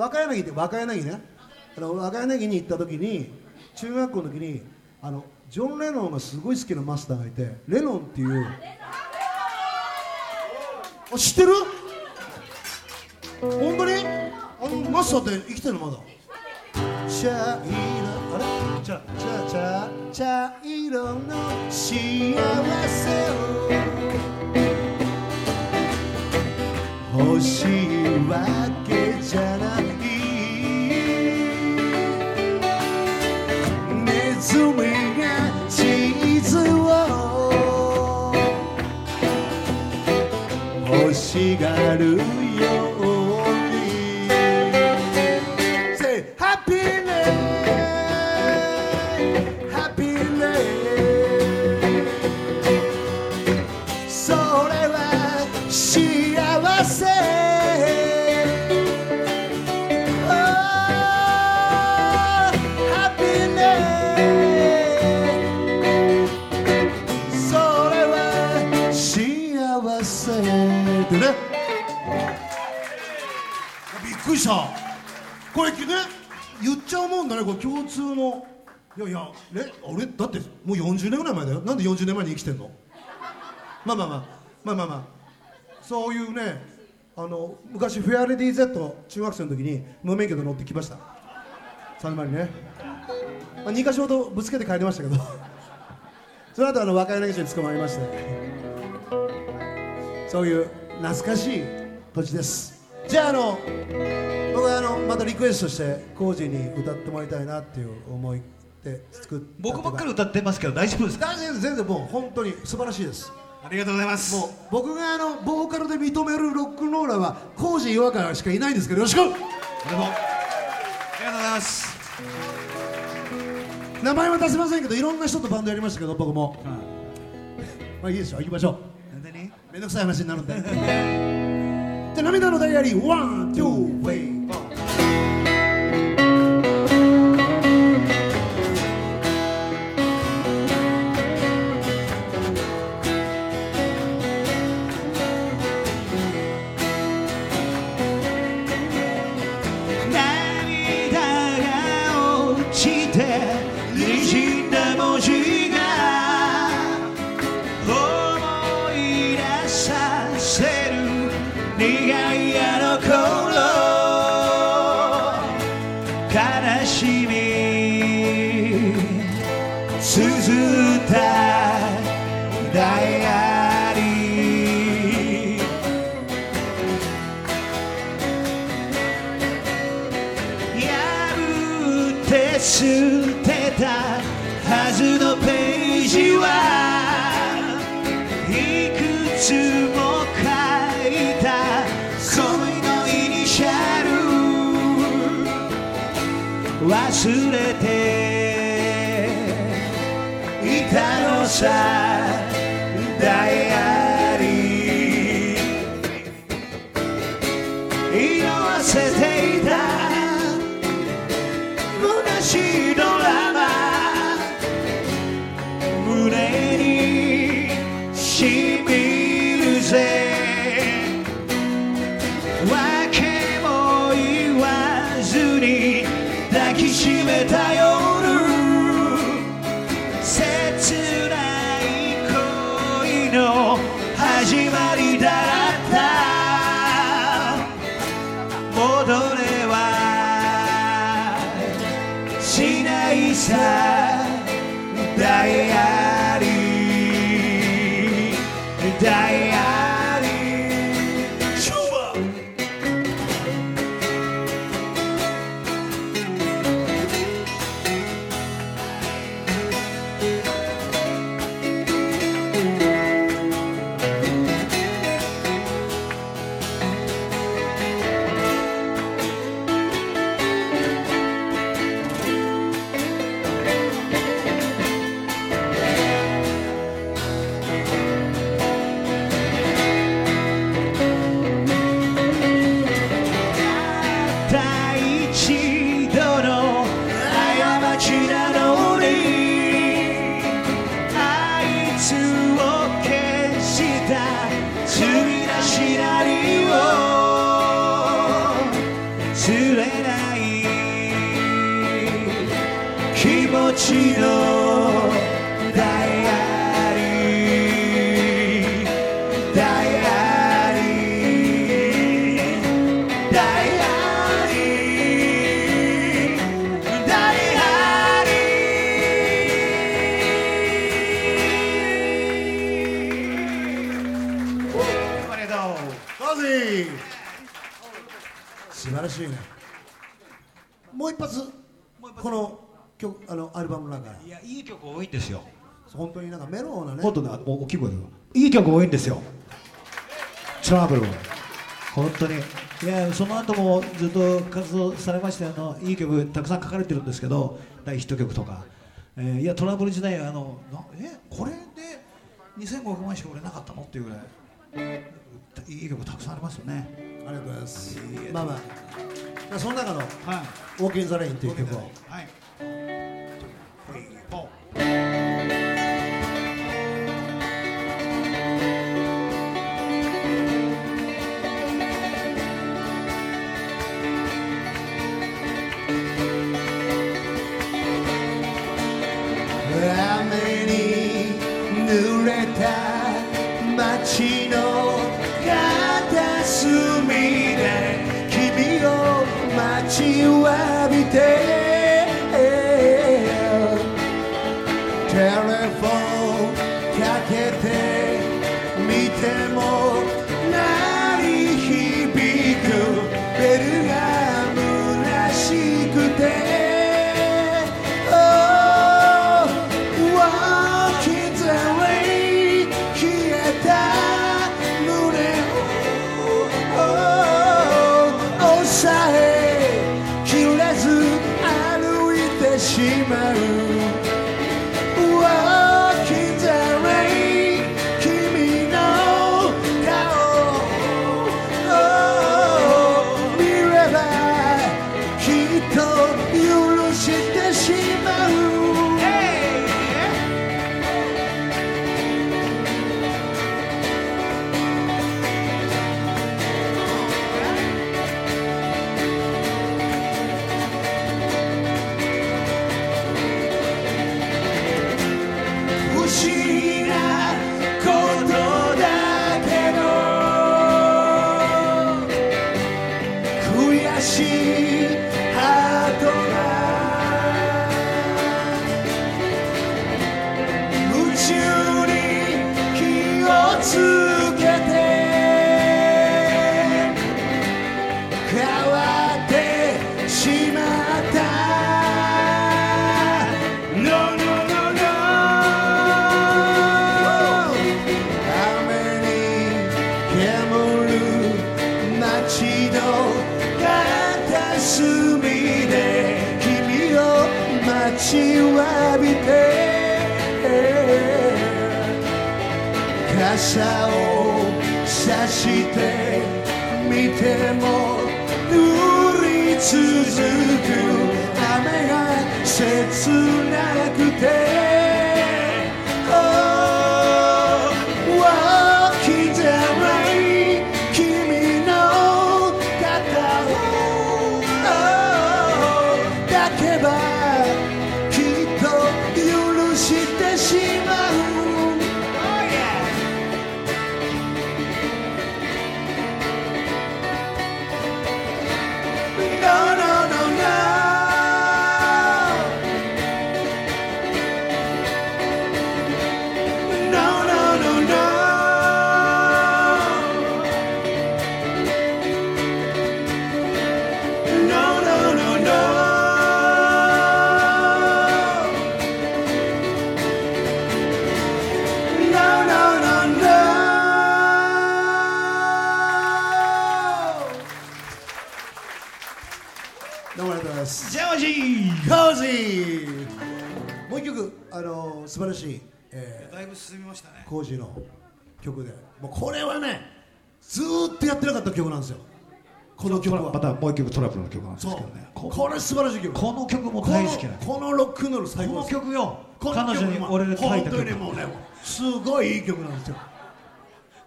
若柳って若柳ね。あの若柳に行った時に中学校の時にあのジョン・レノンがすごい好きなマスターがいてレノンっていう。あ知ってる？本当に？あのマスターって生きてるのまだ？茶色あれ茶茶茶茶色の幸せを。欲しいわけじゃない欲しがるよ。これね。言っちゃうもんだねこれ共通の。いやいやね俺だってもう40年ぐらい前だよ。なんで40年前に生きてんの？まあまあまあまあまあまあ。そういうねあの昔フェアレディー Z 中学生の時に無免許で乗ってきました。3番にね、まあ、2か所ほどぶつけて帰りましたけど。その後あの若柳町に捕まりまして。そういう懐かしい土地です。じゃああの僕はあのまたリクエストしてコージーに歌ってもらいたいなっていう思いで作った僕ばっかり歌ってますけど大丈夫ですか？大丈夫です。全然もう本当に素晴らしいです。ありがとうございます。もう僕があのボーカルで認めるロックンローラーはコージー岩川しかいないんですけどよろしく。俺も。ありがとうございます。名前は出せませんけどいろんな人とバンドやりましたけど僕も。まあいいでしょう行きましょう。めんどくさい話になるんでじゃあ涙のダイアリーワン、ツー、ウェイ、捨てたはずのページはいくつも書いた恋のイニシャル忘れていたのさダイアリー色あせて Jesus. カズイ素晴らしいね。もう一発この曲あのアルバムの中。いやいい曲多いんですよ。本当になんかメローなね。もっと大きい声でいい曲多いんですよ。トラブル本当に。いやその後もずっと活動されましてあのいい曲たくさん書かれてるんですけど大ヒット曲とか、えーいやトラブル時代あのなえこれで2500万しか売れなかったの？っていうぐらいいい曲たくさんありますよね。ありがとうございます。まあまあ。その中のはい「ウォーキン・ザ・レイン」っていう曲をはい待ちわ ti. 片隅で君を待ちわびて傘を差して見ても降り続く。雨が切なくてあの素晴らしい、えだいぶ進みましたね。ー、コージーの曲で、もうこれはね、ずーっとやってなかった曲なんですよ。この曲は。またもう一曲トラブルの曲なんですけどね、ここれ素晴らしい曲。この曲もこの大好きなこのロックンロール最この高です。曲よこの彼曲女に俺で書い本た曲。当にもうね、すごいいい曲なんですよ。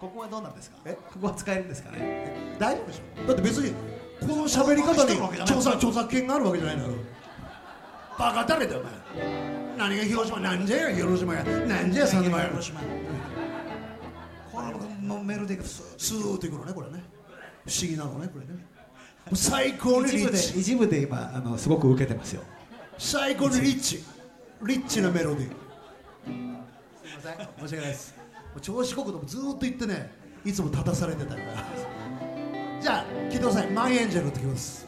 ここはどうなんですか？え？ここは使えるんですかね？大丈夫でしょ？だって別にこの喋り方に著作著作権があるわけじゃないんだから。バカ誰だよお前何が広島なんじゃや広島や。なんじゃ三沼や広島。このもうメロディーがススーッといくのねこれね。不思議なのねこれね。もう最高にリッチ。一部で今あのすごく受けてますよ。最高にリッチ。リッチなメロディー。すいません申し訳ないです。もう調子こくともずーっと言ってねいつも立たされてたから。じゃあ聞いてください「マイ・エンジェル」って曲です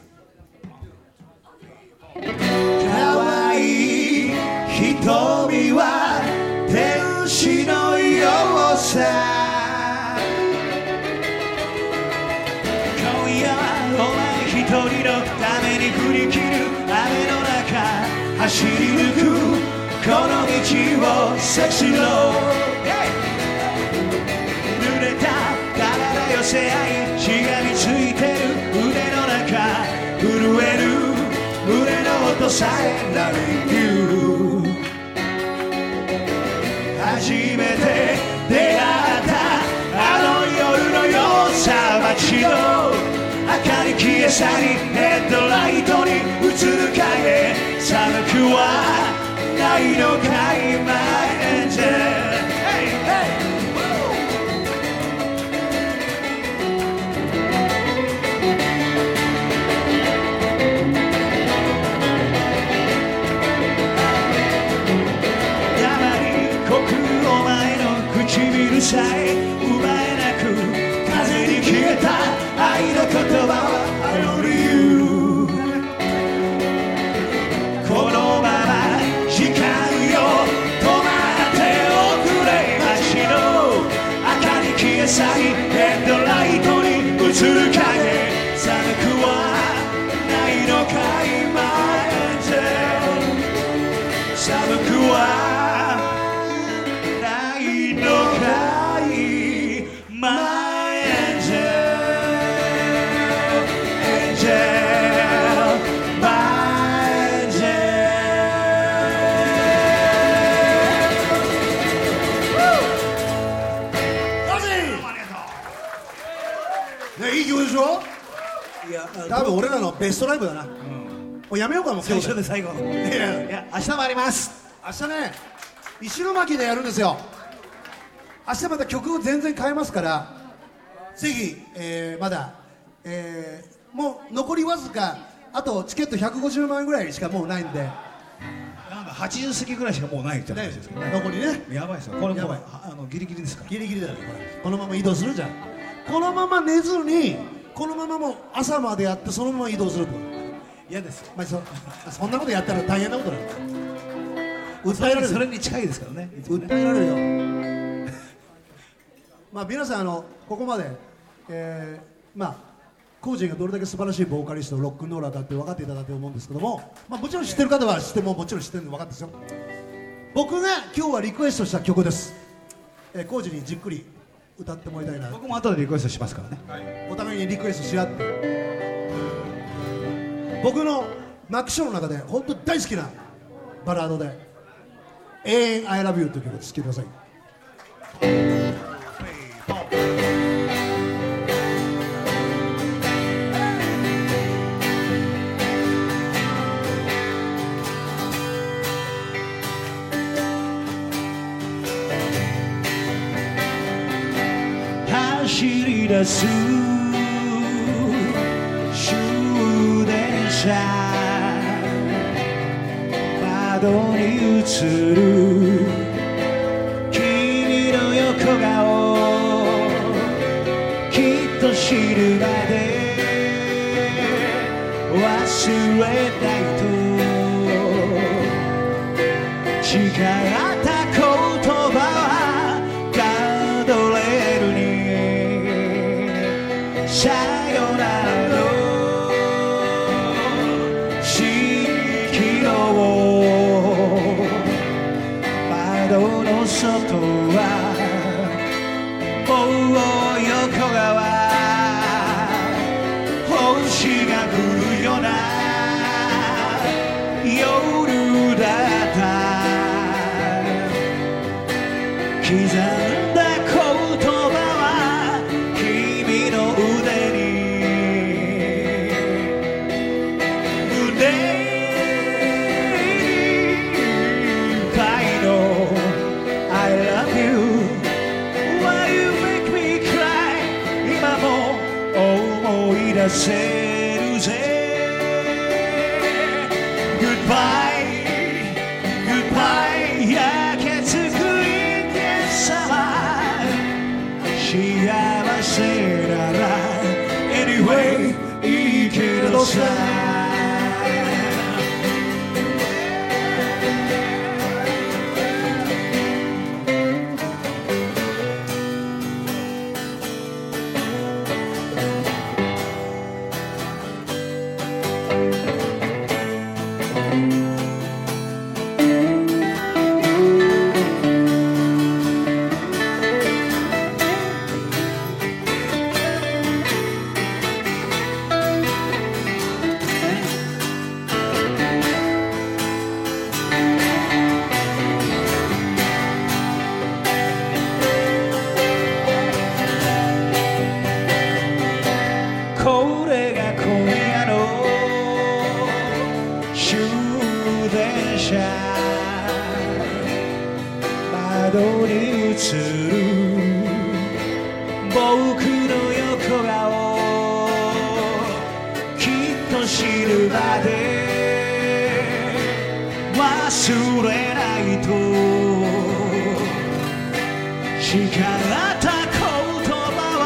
瞳は天使のようさ今夜はお前一人のために振り切る雨の中走り抜くこの道をセクシーの濡れた体寄せ合いしがみついてる腕の中震える胸の音さえ Loving you さ街の明かり消え去りヘッドライトに映る影寒くはないのかい My angel Hey, hey! 山に刻お前の唇さえ分俺らのベストライブだな、もうやめようかもう最初で最後。いやいや明日もあります。明日ね石巻でやるんですよ。明日また曲を全然変えますから。ぜひ、えーまだ、えーもう残りわずかあとチケット150万円ぐらいしかもうないんで。なんか80過ぎぐらいしかもうないじゃないですか、ね、残りね。やばいですよ。これやばい。あのギリギリですから。ギリギリだよこれ。このまま移動するじゃん。このまま寝ずにこのままもう朝までやってそのまま移動すると。嫌です。よまあ、そそんなことやったら大変なことなの訴えられる。それに近いですからね。訴えられるよ。まあ皆さんあのここまで、えーまあコージーがどれだけ素晴らしいボーカリストロックンローラーだって分かっていただいて思うんですけども、まあ、もちろん知ってる方は知ってももちろん知ってるの分かってですよ。僕が今日はリクエストした曲です、えー、コージーにじっくり歌ってもらいたいな。僕も後でリクエストしますからね。お互いにリクエストし合って。僕のマックショーの中で本当に大好きなバラードで「永遠 I love you」という曲です聴いてくださいり出す終電車窓に映る君の横顔きっと知るまで忘れないと誓った刻んだ言葉は君の腕に胸に深いの Goodbye い忘れないと叱った言葉は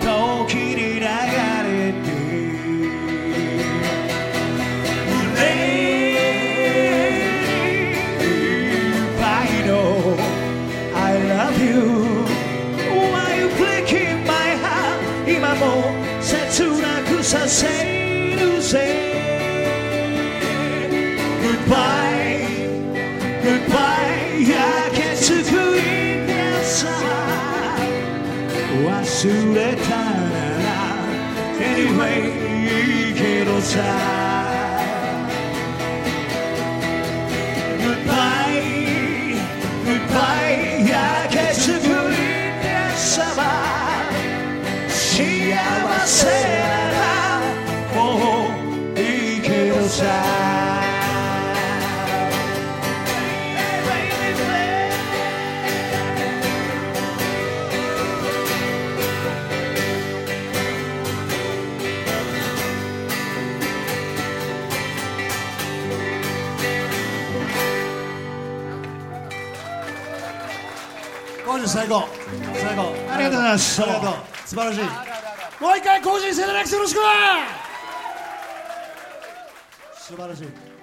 時に流れていっぱいの I love you Why you breaking my heart 今も切なくさせるぜ Goodbye Anyway いいけどさコージ最高最高ありがとうございます。ありがとう素晴らしい。もう一回よろしく。素晴らしい